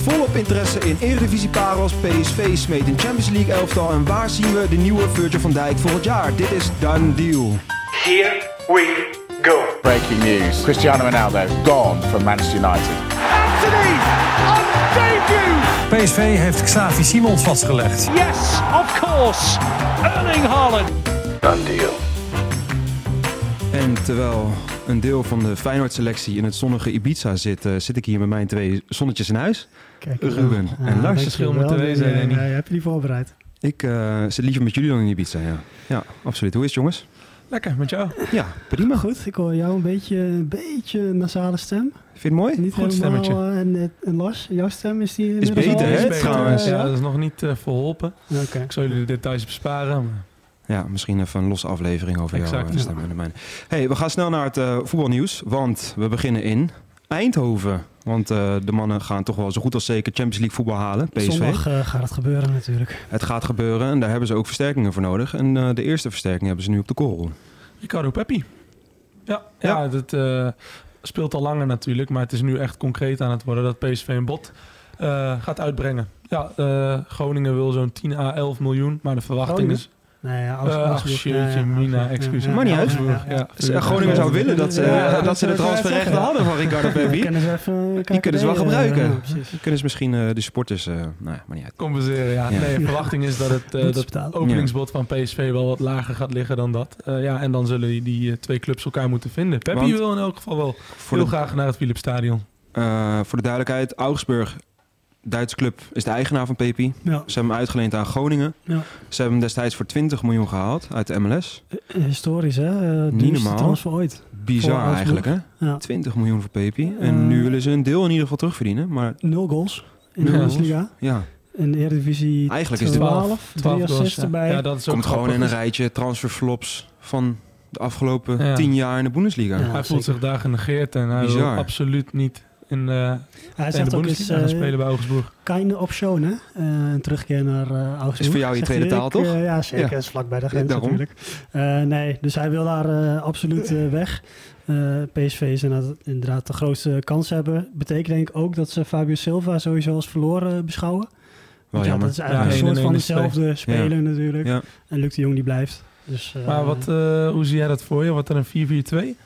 volop interesse in Eredivisie Parels, PSV smeet in Champions League elftal en waar zien we de nieuwe Virgil van Dijk volgend jaar? Dit is Done Deal. Here we go. Breaking news. Cristiano Ronaldo gone from Manchester United. Anthony on debut. PSV heeft Xavi Simons vastgelegd. Yes, of course. Erling Haaland. Done deal. En terwijl een deel van de Feyenoord-selectie in het zonnige Ibiza zit, eh, zit ik hier met mijn twee zonnetjes in huis. Kijk, Ruben ja, en Lars. dankjewel. Verschil moeten wezen, nee, heb je die voorbereid? Ik eh, zit liever met jullie dan in Ibiza, ja. Ja, absoluut. Hoe is het, jongens? Lekker, met jou. Ja, prima. Goed, ik hoor jou een beetje, een beetje nasale stem. Vind je het mooi? Niet Goed helemaal, stemmetje. eh, en, en Lars, jouw stem is die Is beter, hè, eh, trouwens. Ja, ja? dat is nog niet eh, verholpen. Oké. Ik zal jullie de details besparen. maar- Ja, misschien even een losse aflevering over Exact. jouw eh, stem en de mijne. Hey, we gaan snel naar het eh, voetbalnieuws, want we beginnen in Eindhoven. Want eh, de mannen gaan toch wel zo goed als zeker Champions League voetbal halen, PSV. Zondag gaat het gebeuren natuurlijk. Het gaat gebeuren en daar hebben ze ook versterkingen voor nodig. En de eerste versterking hebben ze nu op de korrel. Ricardo Peppi. Ja, Ja. ja. dat speelt al langer natuurlijk. Maar het is nu echt concreet aan het worden dat PSV een bod eh, gaat uitbrengen. Ja, Groningen wil zo'n 10 à 11 miljoen. Maar de verwachting Groningen? is... Nee, Eh, ach, shitje, Ja, ja, Mina, excuus. Ja, ja, Maar niet uit. Ja, ja. Dus, eh, Groningen zou willen dat ze, Ja, dat ze de transferrechten hadden van Ricardo even Die kunnen ze wel eh, gebruiken. Die kunnen ze misschien eh, de supporters... eh nou ja, maar niet uit. Compenseren, ja. Ja. Nee, de verwachting is dat het eh, dat openingsbod van PSV wel wat lager gaat liggen dan dat. Eh, ja, en dan zullen die, die eh, twee clubs elkaar moeten vinden. Peppi wil in elk geval wel heel de, graag naar het Philipsstadion. eh, voor de duidelijkheid, Augsburg, Duitse club, is de eigenaar van Peppi. Ja, Ze hebben hem uitgeleend aan Groningen. ja. Ze hebben hem destijds voor 20 miljoen gehaald uit de MLS. Historisch, hè? Uh, Niet normaal. transfer ooit. Voor Bizar eigenlijk, hè? Ja. 20 miljoen voor Peppi. Eh. En nu willen ze een deel in ieder geval terugverdienen. Maar Nul goals in de Bundesliga. ja, In de Eredivisie Eigenlijk is het 12, 12 drie goals, assists ja. erbij. Ja, dat is ook komt gewoon in een rijtje transferflops van de afgelopen Ja. 10 jaar in de Bundesliga. Ja. Hij voelt zich daar genegeerd en hij wil absoluut niet in, eh Hij in de zegt ook eens Bundesliga gaan uh, spelen bij Augsburg. keine option, hè? Eh, een terugkeer naar eh Augsburg. Is voor jou je Zegt tweede taal, Ik, toch? eh, ja, zeker. Ja. Dat is vlak bij de grens daarom. natuurlijk. Eh, nee, dus hij wil daar eh, absoluut eh, weg. Eh, PSV is inderdaad, inderdaad de grootste kans hebben. Betekent denk ik ook dat ze Fabio Silva sowieso als verloren beschouwen. Wel ja, dat is eigenlijk Ja, een soort één van dezelfde speler natuurlijk. Ja. En Luc de Jong die blijft. Dus, eh, Maar wat, eh, hoe zie jij dat voor je? Wordt er een 4-4-2?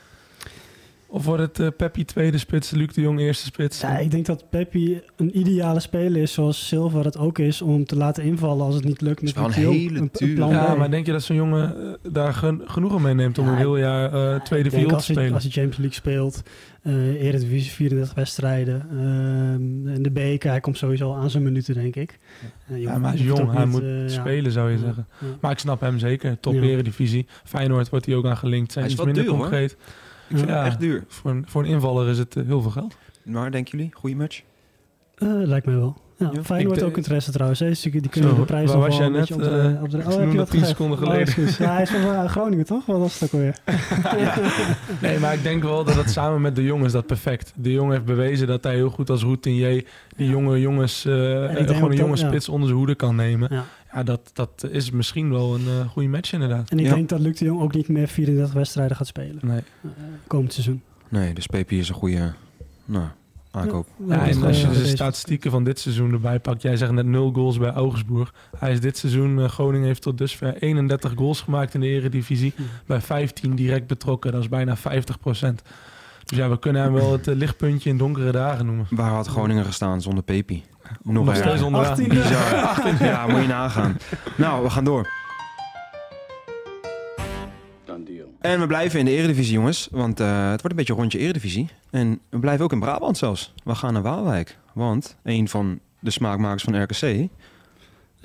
Of wordt het eh Peppi tweede spits, Luc de Jong eerste spits? Ja, ik denk dat Peppi een ideale speler is, zoals Silva dat ook is, om te laten invallen als het niet lukt. is met wel een de Jong. hele een, dure- plan Ja, maar denk je dat zo'n jongen eh, daar gen- genoegen mee neemt om Ja, een heel jaar eh, tweede viool te hij, spelen? als hij Champions League speelt, eh Eredivisie 34 wedstrijden, ehm, in de beker, hij komt sowieso aan zijn minuten, denk ik. Ja, maar hij is jong, hij niet, moet spelen zou je Ja, zeggen. ja. Maar ik snap hem zeker. Top Ja. eredivisie. Feyenoord wordt hij ook aan gelinkt. Zijn Hij is iets wel minder duur, hoor. Ik vind Ja. het echt duur. Voor een, voor een invaller is het eh, heel veel geld. Maar denken jullie, goede match? Eh, lijkt mij wel. Ja. Feyenoord Ik de- ook interesse trouwens. Hè. Die, die kunnen Zo, de prijs waar nog was jij net, op de, eh, op de, oh, heb je dat 10 gezegd? seconden Oh, geleden. ja, hij is van eh, Groningen, toch? Wat was het ook alweer? Nee, maar ik denk wel dat het samen met de jongens dat perfect. De jongen heeft bewezen dat hij heel goed als routinier die jonge jongens, eh, eh, gewoon een jonge dat- ja. spits onder zijn hoede kan nemen. Ja. Ja, dat, dat is misschien wel een eh, goede match inderdaad. En ik Ja. denk dat Luc de Jong ook niet meer 34 wedstrijden gaat spelen. Nee. eh, komend seizoen. Nee, dus Peppi is een goede nou, aankoop. Ja, en als je de statistieken van dit seizoen erbij pakt. Jij zegt net 0 goals bij Augsburg. Hij is dit seizoen, eh, Groningen heeft tot dusver 31 goals gemaakt in de eredivisie. Bij 15 direct betrokken. Dat is bijna 50% Dus ja, we kunnen hem wel het eh, lichtpuntje in donkere dagen noemen. Waar had Groningen gestaan zonder Peppi? Nog steeds onderaan. 18e. Bizar. Ja, moet je nagaan. Nou, we gaan door. En we blijven in de Eredivisie, jongens. Want eh, het wordt een beetje een rondje Eredivisie. En we blijven ook in Brabant zelfs. We gaan naar Waalwijk. Want een van de smaakmakers van RKC...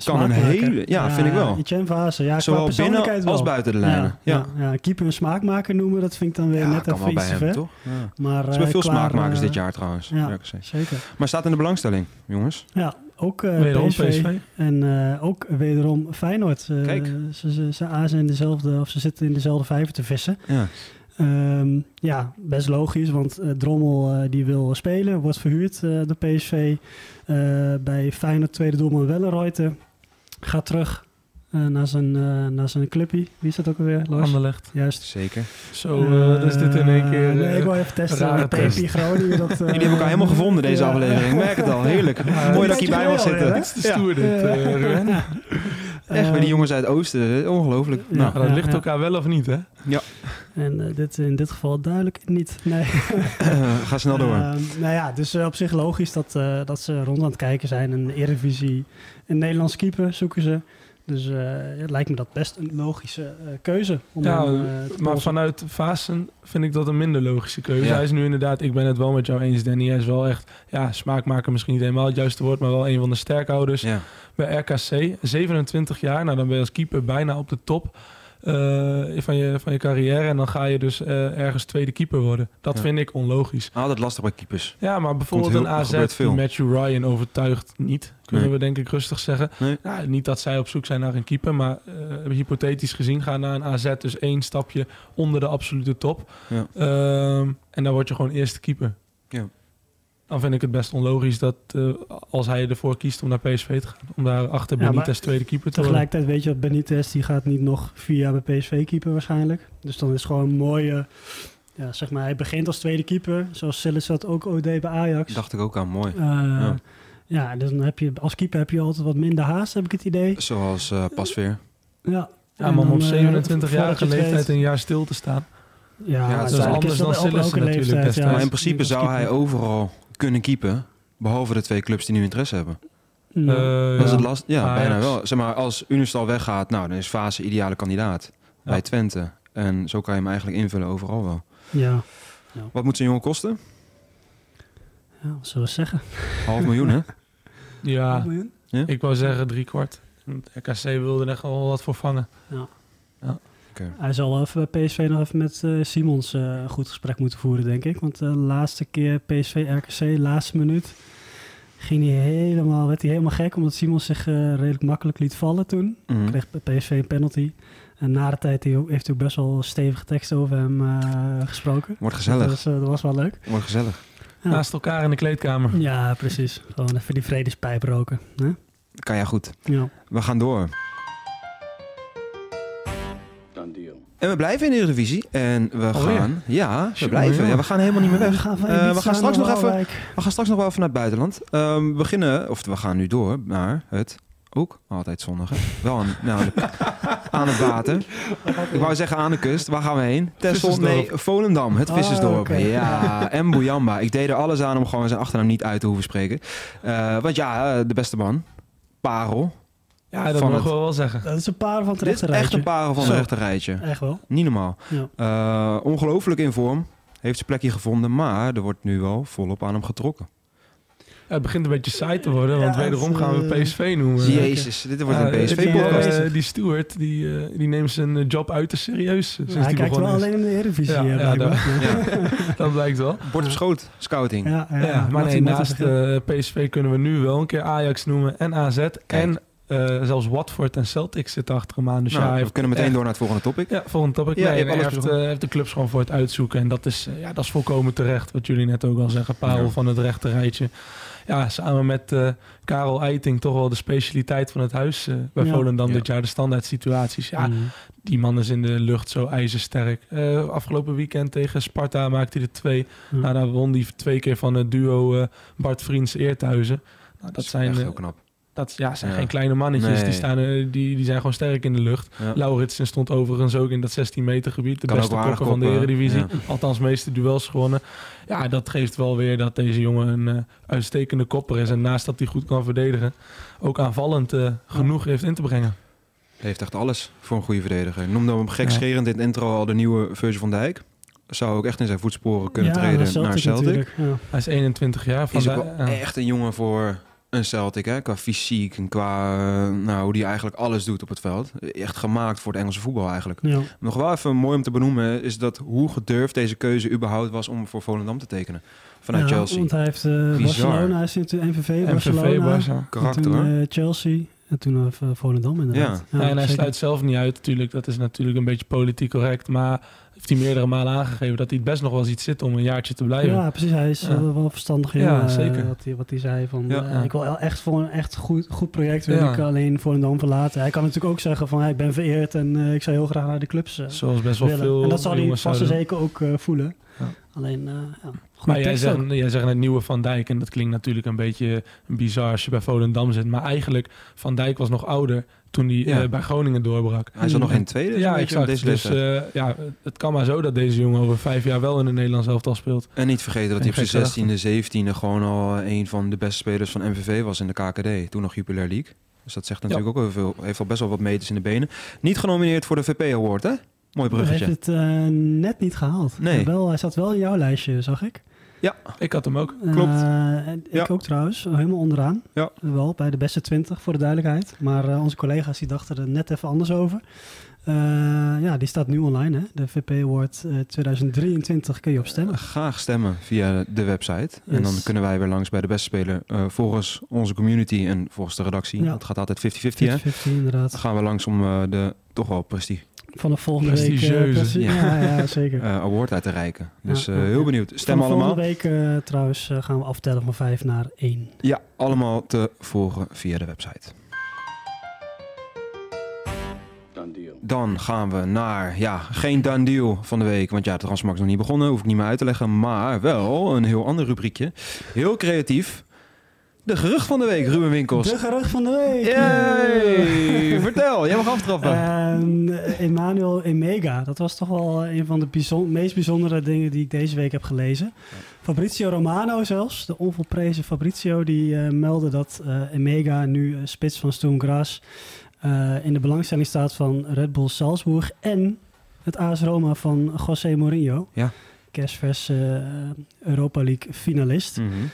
kan een hele... Ja, vind ik wel. Etienne Vaassen. Ja, Zowel binnen als buiten de lijnen. Ja, Ja, ja, keeper een smaakmaker noemen, dat vind ik dan weer Ja, net even bij iets hem, toch? Ja. Maar, Er eh, zijn veel qua, smaakmakers eh, dit jaar trouwens. ja. RKC. Zeker. Maar staat in de belangstelling, jongens. Ja, ook eh, Wederom PSV, PSV. en eh, ook wederom Feyenoord. Eh, Kijk. Ze, ze, ze in dezelfde, of ze zitten in dezelfde vijver te vissen. Ja. Ehm, ja, best logisch, want Drommel die wil spelen, wordt verhuurd eh door PSV. Eh, bij Feyenoord tweede doelman Wellenreuter gaat terug eh, naar, zijn, eh, naar zijn clubje. Wie is dat ook alweer, Lars? Anderlecht. Juist. Zeker. Zo, eh dus dit in één keer... nee, ik wil even testen. TP test. Groningen. Dat, eh, Jullie hebben elkaar helemaal gevonden deze ja. aflevering. Ik merk het al. Heerlijk. Mooi dat ik hierbij mag Dankjewel, zitten. hè? Iets te stoer dit, eh, Ruben. Echt, bij die jongens uit het oosten. Ongelooflijk. Ja. Nou, Maar dat ligt ja. elkaar wel of niet, hè? En eh, dit, in dit geval duidelijk niet. Nee. ga snel door. Ehm, nou ja, dus op zich logisch dat, eh, dat ze rond aan het kijken zijn. Een Eredivisie, een Nederlands keeper zoeken ze. Dus eh, het lijkt me dat best een logische eh, keuze. Om Ja, hem, eh, te Maar polsen. vanuit Vasen vind ik dat een minder logische keuze. Ja. Hij is nu inderdaad, ik ben het wel met jou eens, Danny. Hij is wel echt, ja, smaakmaker misschien niet helemaal het juiste woord, maar wel een van de sterkhouders Ja. bij RKC. 27 jaar, nou dan ben je als keeper bijna op de top van, je, van je carrière. En dan ga je dus eh, ergens tweede keeper worden. Dat Ja. vind ik onlogisch. Altijd lastig bij keepers. Ja, maar bijvoorbeeld heel- een AZ, die Matthew Ryan overtuigt niet. Kunnen Nee. we denk ik rustig zeggen. Nee. Nou, niet dat zij op zoek zijn naar een keeper, maar eh, hypothetisch gezien gaan naar een AZ dus één stapje onder de absolute top. Ja. Ehm, en dan word je gewoon eerste keeper. Ja. Dan vind ik het best onlogisch dat eh, als hij ervoor kiest om naar PSV te gaan, om daar achter Ja, Benitez tweede keeper te worden. Tegelijkertijd weet je dat Benitez, die gaat niet nog vier jaar bij PSV keeper waarschijnlijk. Dus dan is het gewoon een mooie... Ja, zeg maar, hij begint als tweede keeper. Zoals Sillis dat ook ooit deed bij Ajax. Dacht ik ook aan. Mooi. Eh, Ja. ja. dus dan heb je als keeper heb je altijd wat minder haast, heb ik het idee. Zoals eh Pasveer. Ja, Ja, En maar om dan, op eh, 27-jarige voordat je het leeftijd een jaar stil te staan. Ja, dat is anders dan Sillissen elke natuurlijk ja. Maar in principe zou hij overal kunnen keepen. Behalve de twee clubs die nu interesse hebben. Ja. Eh, Dat is ja. het last. Ja, Ajax. bijna wel. Zeg maar, als Unistal weggaat, nou, dan is Fase ideale kandidaat Ja. bij Twente. En zo kan je hem eigenlijk invullen overal wel. ja. Wat moet zo'n jongen kosten? ja, wat zullen we zeggen? Half miljoen, hè? Ja, miljoen? ik wou zeggen drie kwart. Want RKC wilde er gewoon wat voor vangen. Hij zal even bij PSV nog even met eh, Simons eh, een goed gesprek moeten voeren, denk ik. Want de laatste keer PSV-RKC, laatste minuut, ging hij helemaal, werd hij helemaal gek. Omdat Simons zich eh, redelijk makkelijk liet vallen toen. Mhm. Kreeg bij PSV een penalty. En na de tijd heeft hij ook best wel stevige teksten over hem eh, gesproken. Wordt gezellig. eh, dat was wel leuk. Wordt gezellig. Ja. Naast elkaar in de kleedkamer. Ja, precies. Gewoon even die vredespijp roken. Hè? Kan ja goed. Ja. We gaan door. En we blijven in de Eredivisie. En we Alweer? gaan... Ja, we blijven. Ja, we gaan helemaal niet meer We weg. gaan, van Eh, we gaan straks naar nog even... We gaan straks nog wel even naar het buitenland. Ehm, we beginnen, of we gaan nu door naar het ook altijd zonnig. hè? Wel aan, nou, de- aan het water. Ik wou zeggen aan de kust. Waar gaan we heen? Vissersdorp. Nee, Volendam. Het Ah, Vissersdorp. Ja, en Bouyamba. Ik deed er alles aan om gewoon zijn achternaam niet uit te hoeven spreken. Eh, want ja, eh, de beste man. Parel. Ja, dat mogen het- we wel zeggen. Dat is een paar van het rechte echt rijtje. een parel van Zo. een rechter rijtje. Echt wel. Niet normaal. Ja. Eh, ongelooflijk in vorm. Heeft zijn plekje gevonden. Maar er wordt nu wel volop aan hem getrokken. Ja, het begint een beetje saai te worden, want Ja, wederom het, gaan we eh, PSV noemen. Jezus, dit wordt Ja, een die, PSV-podcast. die Stewart, die, die neemt zijn job uit te serieus. Sinds hij die kijkt wel is. alleen in de Eredivisie. Ja, ja, blijkbaar. Ja. Dat blijkt wel. Bord op schoot, scouting. Ja, ja, Ja, ja, maar nee, naast PSV kunnen we nu wel een keer Ajax noemen en AZ. En eh, zelfs Watford en Celtics zitten achter hem aan. Dus Nou, ja, we kunnen meteen echt- door naar het volgende topic. Ja, volgende topic. Ja, nee, heeft, eh, heeft de clubs gewoon voor het uitzoeken. En dat is, ja, dat is volkomen terecht, wat jullie net ook al zeggen. Parel Ja. van het rechte rijtje. Ja, samen met eh, Karel Eiting toch wel de specialiteit van het huis bij Ja. Volendam Ja. dit jaar. De standaard situaties. Ja, Mm. die man is in de lucht zo ijzersterk. Eh, afgelopen weekend tegen Sparta maakte hij er twee. Ja. Nou, daar won hij twee keer van het duo eh, Bart Vriends Eerthuizen. Nou, dat is zijn, echt heel knap. Dat ja, zijn Ja. geen kleine mannetjes. Nee. Die, staan, eh, die, die zijn gewoon sterk in de lucht. Ja. Lauritsen stond overigens ook in dat 16 meter gebied. De Kan beste koppen van de Eredivisie. ja. Althans, meeste duels gewonnen. Ja, dat geeft wel weer dat deze jongen een eh, uitstekende kopper is. En naast dat hij goed kan verdedigen, ook aanvallend eh, genoeg heeft in te brengen. Heeft echt alles voor een goede verdediger. Noemde hem gekscherend in het intro al de nieuwe Virgil van Dijk. Zou ook echt in zijn voetsporen kunnen Ja, treden naar Celtic ja. Hij is 21 jaar. Van Is ook wel echt een jongen voor een Celtic, hè? qua fysiek en qua eh, nou, hoe die eigenlijk alles doet op het veld. Echt gemaakt voor het Engelse voetbal eigenlijk. Ja. Nog wel even mooi om te benoemen is dat hoe gedurfd deze keuze überhaupt was om voor Volendam te tekenen. Vanuit Ja, Chelsea. Want hij heeft eh, Bizar. Barcelona, hij MVV, MVV, Barcelona. Karakter Toen, eh, Chelsea. En toen uh, Volendam inderdaad. Ja. ja en hij sluit zelf niet uit natuurlijk. Dat is natuurlijk een beetje politiek correct. Maar heeft hij meerdere malen aangegeven dat hij het best nog wel eens iets zit om een jaartje te blijven. Ja, precies. Hij is ja. wel verstandig in ja, zeker. wat, hij, wat hij zei. Van, ja. ik wil echt voor een echt goed, goed project wil ik alleen Volendam verlaten. Hij kan natuurlijk ook zeggen van ik ben vereerd en ik zou heel graag naar de clubs Zoals best wel willen. veel En dat zal hij vast en zeker ook voelen. Alleen, uh, ja, maar jij zegt, jij zegt het nieuwe Van Dijk en dat klinkt natuurlijk een beetje bizar als je bij Volendam zit. Maar eigenlijk, Van Dijk was nog ouder toen hij ja. uh, bij Groningen doorbrak. Hij zat nog in tweede. Ja, exact. Deze dus uh, ja, het kan maar zo dat deze jongen over vijf jaar wel in het Nederlands elftal speelt. En niet vergeten dat hij op zijn 16e, 17e gewoon al een van de beste spelers van MVV was in de KKD. Toen nog Jupiler League. Dus dat zegt natuurlijk ook heel veel. Heeft al best wel wat meters in de benen. Niet genomineerd voor de VP Award, hè? Mooi bruggetje. Hij heeft het uh, net niet gehaald. Nee. Wel, hij zat wel in jouw lijstje, zag ik. Ja, ik had hem ook. Klopt. Uh, ik ja. ook trouwens, helemaal onderaan. Ja. Wel, bij de beste 20 voor de duidelijkheid. Maar uh, onze collega's die dachten er net even anders over. ja, die staat nu online, hè? De VP Award 2023 kun je op stemmen. Graag stemmen via de website. Yes. En dan kunnen wij weer langs bij de beste speler. volgens onze community en volgens de redactie. Ja. Het gaat altijd 50-50, hè? 50-50, inderdaad. Dan gaan we langs om de toch wel prestige van de volgende week. Uh, ja. ja. zeker. Uh, award uit te reiken. Dus uh, heel benieuwd. Stem allemaal. Volgende week trouwens gaan we aftellen van 5 naar 1. Ja, allemaal te volgen via de website. Dan gaan we naar, ja, geen done deal van de week. Want ja, de transmarkt is nog niet begonnen, hoef ik niet meer uit te leggen. Maar wel een heel ander rubriekje. Heel creatief. De gerucht van de week, Ruben Winkels. De gerucht van de week. Yay. Vertel, jij mag aftrappen. Uh, Emmanuel Emega, dat was toch wel een van de bijzon meest bijzondere dingen die ik deze week heb gelezen. Fabrizio Romano zelfs, de onvolprezen Fabrizio, die uh, meldde dat uh, Emega nu spits van Sturm Graz in de belangstelling staat van Red Bull Salzburg en het AS Roma van José Mourinho. Ja. Kerstvers Europa League finalist. Mm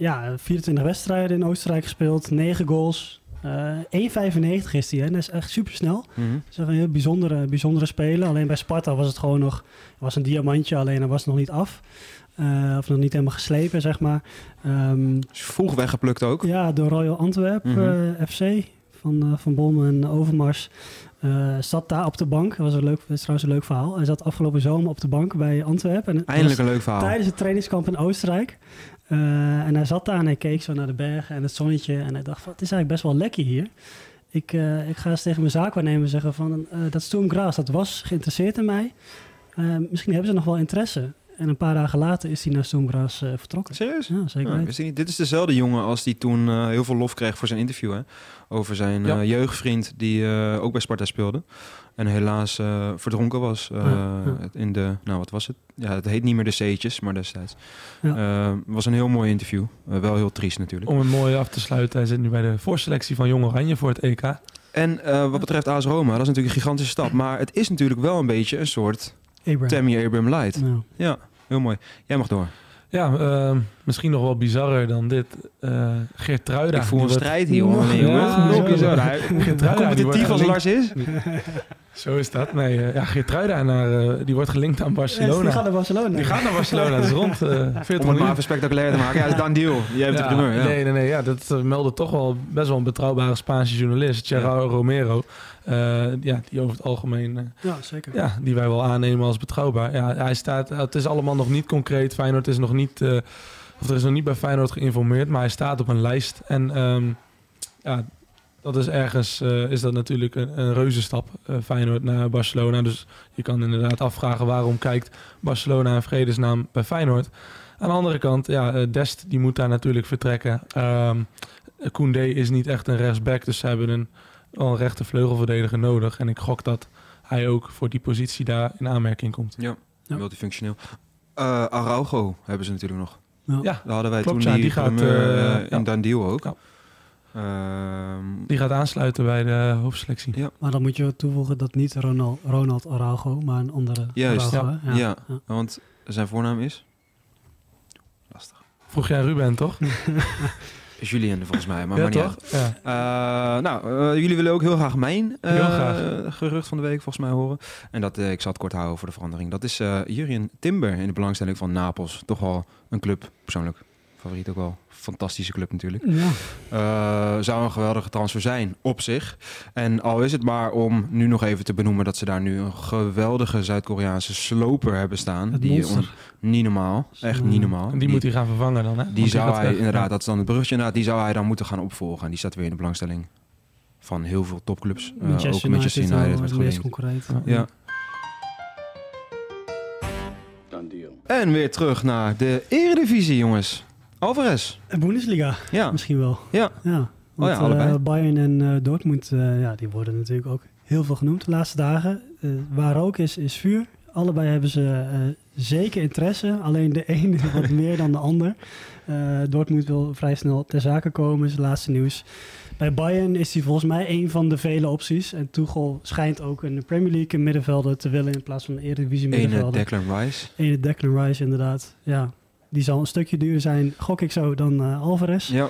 ja, 24 wedstrijden in Oostenrijk gespeeld, 9 goals. Uh, eh, 1,95 is hij, dat is echt super snel. Mm Dat is een heel bijzondere, bijzondere speler. Alleen bij Sparta was het gewoon nog was een diamantje, alleen hij was nog niet af. Uh, of nog niet helemaal geslepen, zeg maar. Um, vroeg weggeplukt ook? Ja, door Royal Antwerp mm -hmm. uh, FC van, van Bommel en Overmars. zat daar op de bank. Dat was een leuk, dat is trouwens een leuk verhaal. Hij zat afgelopen zomer op de bank bij Antwerp. En Eindelijk een leuk verhaal. Tijdens het trainingskamp in Oostenrijk. Uh, en hij zat daar en hij keek zo naar de bergen en het zonnetje. En hij dacht, van, het is eigenlijk best wel lekker hier. Ik, uh, ik ga eens tegen mijn zaakwaarnemer zeggen van... Uh, dat Stoomgraas, dat was geïnteresseerd in mij. misschien hebben ze nog wel interesse. En een paar dagen later is hij naar Stoomgraas vertrokken. Serieus? Ja, zeker ja, Dit is dezelfde jongen als die toen heel veel lof kreeg voor zijn interview. Hè? Over zijn ja. jeugdvriend die ook bij Sparta speelde. En helaas uh, verdronken was uh, in de, nou wat was het? Ja, het heet niet meer de C'tjes, maar destijds. Ja. Uh, was een heel mooi interview. wel heel triest natuurlijk. Om het mooi af te sluiten, hij zit nu bij de voorselectie van Jong Oranje voor het EK. En wat betreft AS Roma, dat is natuurlijk een gigantische stap. Maar het is natuurlijk wel een beetje een soort Abraham. Tammy Abraham light. Ja, heel mooi. Jij mag door. Ja, uh, misschien nog wel bizarrer dan dit. Uh, Geert Truida. Ik voel een strijd hier, hoor. Nee, ja, nog. Competitief als Lars is. Zo is dat. Nee, uh, ja, Geert Truida naar, uh, die wordt gelinkt aan Barcelona. Ja, die gaat naar Barcelona. Die gaat naar Barcelona. dat is rond. Uh, Om het maar even spectaculair te maken. Ja, dat is dan deal. Jij hebt ja, de primeur. Ja. Nee, nee, nee. Ja, dat meldde toch wel best wel een betrouwbare Spaanse journalist. Gerardo Romero. Uh, ja, die over het algemeen. Uh, ja, zeker. Ja, die wij wel aannemen als betrouwbaar. Ja, hij staat. Het is allemaal nog niet concreet. Feyenoord is nog niet. Of er is nog niet bij Feyenoord geïnformeerd, maar hij staat op een lijst. En um, ja, dat is ergens. is dat natuurlijk een, een reuze stap. Feyenoord naar Barcelona. Dus je kan inderdaad afvragen waarom kijkt Barcelona in vredesnaam bij Feyenoord. Aan de andere kant, ja, Dest die moet daar natuurlijk vertrekken. Um, Koundé is niet echt een rechtsback, dus ze hebben een een rechtervleugelverdediger nodig. En ik gok dat hij ook voor die positie daar in aanmerking komt. Ja, ja. multifunctioneel. Uh, Araujo hebben ze natuurlijk nog. Ja, ja. daar hadden wij Klopt, toen die, die gaat uh, in Dandiel ook. Ja. Uh, die gaat aansluiten bij de hoofdselectie. Ja. Maar dan moet je toevoegen dat niet Ronald, Ronald Araujo, maar een andere Juist, Araujo, ja. Ja. ja. want zijn voornaam is? Lastig. Vroeg jij Ruben, toch? Julian volgens mij, maar, ja, maar niet ja. Uh, nou, uh, jullie willen ook heel graag mijn uh, gerucht van de week volgens mij horen. En dat, ik zal het kort houden voor de verandering. Dat is Jurien Timber in de belangstelling van Napels. Toch wel een club, persoonlijk, favoriet ook wel. Fantastische club natuurlijk. Ja. Uh, zou een geweldige transfer zijn op zich. En al is het maar om nu nog even te benoemen dat ze daar nu een geweldige Zuid-Koreaanse sloper hebben staan. Het die monster. niet normaal, echt niet normaal. En die, moet hij gaan vervangen dan, hè? Die Want zou hij weg. inderdaad, dat is dan het bruggetje inderdaad, die zou hij dan moeten gaan opvolgen. En die staat weer in de belangstelling van heel veel topclubs. Uh, Manchester ook Manchester United, United wel werd concurrent. Ja. En weer terug naar de Eredivisie, jongens. Alvarez. De Bundesliga Ja, misschien wel. ja. Ja, want, ja, allebei. eh, Bayern en eh, Dortmund, eh, ja, die worden natuurlijk ook heel veel genoemd de laatste dagen. Eh, waar rook is, is vuur. Allebei hebben ze eh, zeker interesse. Alleen de ene wat meer dan de ander. Eh, Dortmund wil vrij snel ter zake komen, is het laatste nieuws. Bij Bayern is hij volgens mij een van de vele opties. En Tuchel schijnt ook in de Premier League een middenvelder te willen in plaats van een Eredivisie Ene middenvelder. Declan Rice. Ene Declan Rice inderdaad. Ja, die zal een stukje duurder zijn, gok ik zo, dan eh, Alvarez. Ja.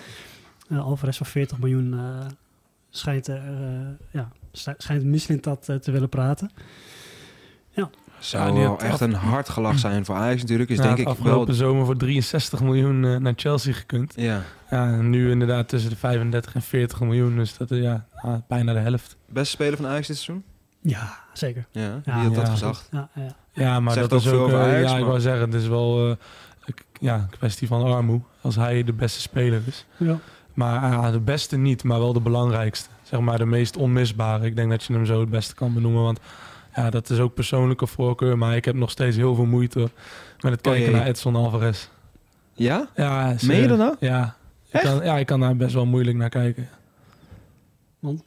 Uh, Alvarez van 40 miljoen eh, schijnt, eh, ja, sch- schijnt Mislintat uh, te willen praten. Zou Ja, die wel echt af- een hard gelach zijn voor Ajax natuurlijk. Is Ja, denk ik afgelopen wel... zomer voor 63 miljoen eh, naar Chelsea gekund. Ja, Ja, en nu inderdaad tussen de 35 en 40 miljoen. Dus dat is ja, ah, bijna de helft. beste speler van Ajax dit seizoen? Ja, zeker. Ja, Ja, wie had dat gezegd? Ja, ja. Ja, maar Zegt dat is ook... over eh, Ajax, ja, ik wou zeggen, het is wel eh, ja, een kwestie van armoe. Als hij de beste speler is. ja. Maar ja, de beste niet, maar wel de belangrijkste. Zeg maar de meest onmisbare. Ik denk dat je hem zo het beste kan benoemen. Want ja, dat is ook persoonlijke voorkeur. Maar ik heb nog steeds heel veel moeite met het Oh, kijken naar Edson Alvarez. Ja? Ja, Meen je eh, dat nou? Ja. Ik Echt? kan, ja, ik kan daar best wel moeilijk naar kijken.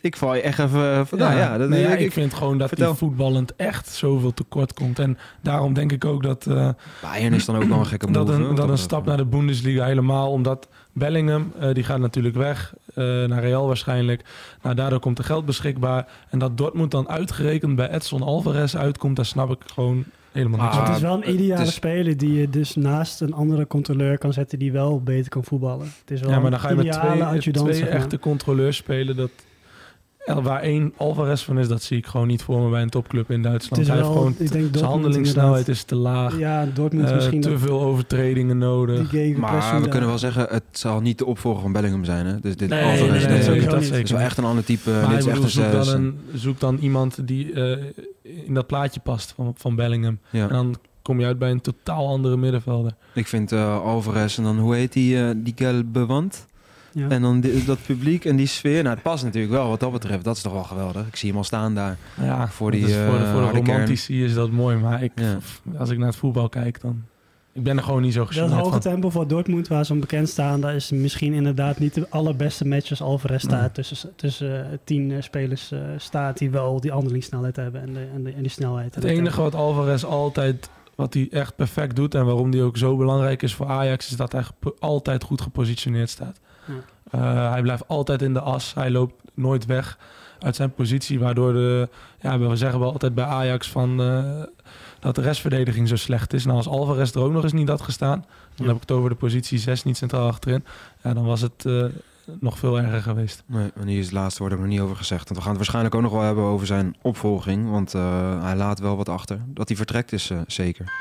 Ik val je echt even... eh, van- nou ja, dat, nee, ja, ik, ik vind gewoon dat vertel. hij voetballend echt zoveel tekort komt. En daarom denk ik ook dat, eh, Bayern is dan ook wel een gekke dat, move, hè, een, dat een stap naar de Bundesliga helemaal... omdat Bellingham, eh, die gaat natuurlijk weg eh, naar Real waarschijnlijk. Nou, daardoor komt er geld beschikbaar. En dat Dortmund dan uitgerekend bij Edson Alvarez uitkomt... daar snap ik gewoon helemaal niks Ah, het is wel een het ideale is- speler die je dus naast een andere controleur kan zetten die wel beter kan voetballen. Het is wel Ja, maar dan ga je een met ideale twee, echte controleurs spelen... Dat, waar één Alvarez van is, dat zie ik gewoon niet voor me bij een topclub in Het Duitsland. is Hij wel, heeft gewoon ik denk zijn handelingssnelheid is te laag. Ja, Dortmund Eh, misschien te veel overtredingen nodig. Maar we daar. kunnen wel zeggen, het zal niet de opvolger van Bellingham zijn. Hè? Dus dit Nee, Alvarez, nee, nee, nee, nee, nee, sowieso dat niet. is wel echt een ander type. Maar dit echt bedoel, zoek, dan een, zoek dan iemand die eh, in dat plaatje past van, van Bellingham. Ja. En dan kom je uit bij een totaal andere middenvelder. Ik vind eh, Alvarez en dan, hoe heet die, eh, die gelbe wand? Ja. En dan dat publiek en die sfeer. Nou, het past natuurlijk wel wat dat betreft. Dat is toch wel geweldig. Ik zie hem al staan daar. Ja, Voor dat die, is voor, de- eh, voor de harde kern. romantici is dat mooi. Maar ik, Ja. als ik naar het voetbal kijk, dan... Ik ben er gewoon niet zo Dat gegeneerd hoge van. tempo voor Dortmund, waar ze om bekend staan, daar is misschien inderdaad niet de allerbeste match als Alvarez staat. Nee. Tussen, tussen eh, tien eh, spelers staat die wel die handelingssnelheid hebben en, de, en, de, en die snelheid. Het En enige wat Alvarez altijd, wat hij echt perfect doet en waarom hij ook zo belangrijk is voor Ajax, is dat hij altijd goed gepositioneerd staat. Ja. Eh, hij blijft altijd in de as, hij loopt nooit weg uit zijn positie, waardoor de, ja, we zeggen wel altijd bij Ajax van eh, dat de restverdediging zo slecht is. Nou, als Alvarez er ook nog eens niet had gestaan, dan Ja. heb ik het over de positie 6 niet centraal achterin, ja, dan was het eh, nog veel erger geweest. Nee, en hier is het laatste woord ook nog niet over gezegd. Want we gaan het waarschijnlijk ook nog wel hebben over zijn opvolging. Want eh, hij laat wel wat achter. Dat hij vertrekt is eh, zeker.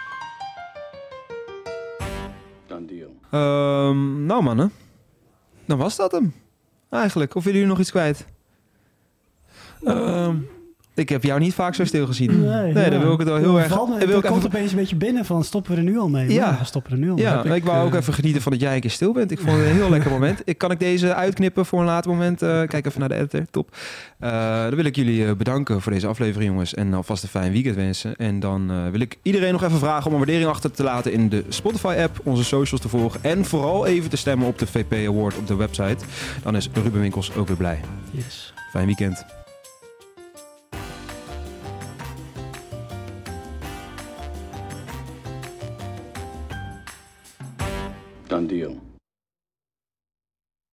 Ehm, nou mannen, dan was dat hem. Eigenlijk. Of jullie nog iets kwijt? Ehm, Ik heb jou niet vaak zo stil gezien. Nee, Nee, ja. wil ik het wel heel erg... Wil ik er komt even- opeens een beetje binnen van stoppen we er nu al mee. Ja. We stoppen er nu al mee. Ja, ik, wou ook eh, even genieten van dat jij een keer stil bent. Ik vond het een heel lekker moment. Ik, kan ik deze uitknippen voor een later moment? Eh, kijk even naar de editor. Top. Eh, dan wil ik jullie bedanken voor deze aflevering, jongens. En alvast een fijn weekend wensen. En dan wil ik iedereen nog even vragen om een waardering achter te laten in de Spotify-app. Onze socials te volgen. En vooral even te stemmen op de VP Award op de website. Dan is Ruben Winkels ook weer blij. Yes. Fijn weekend. Done deal.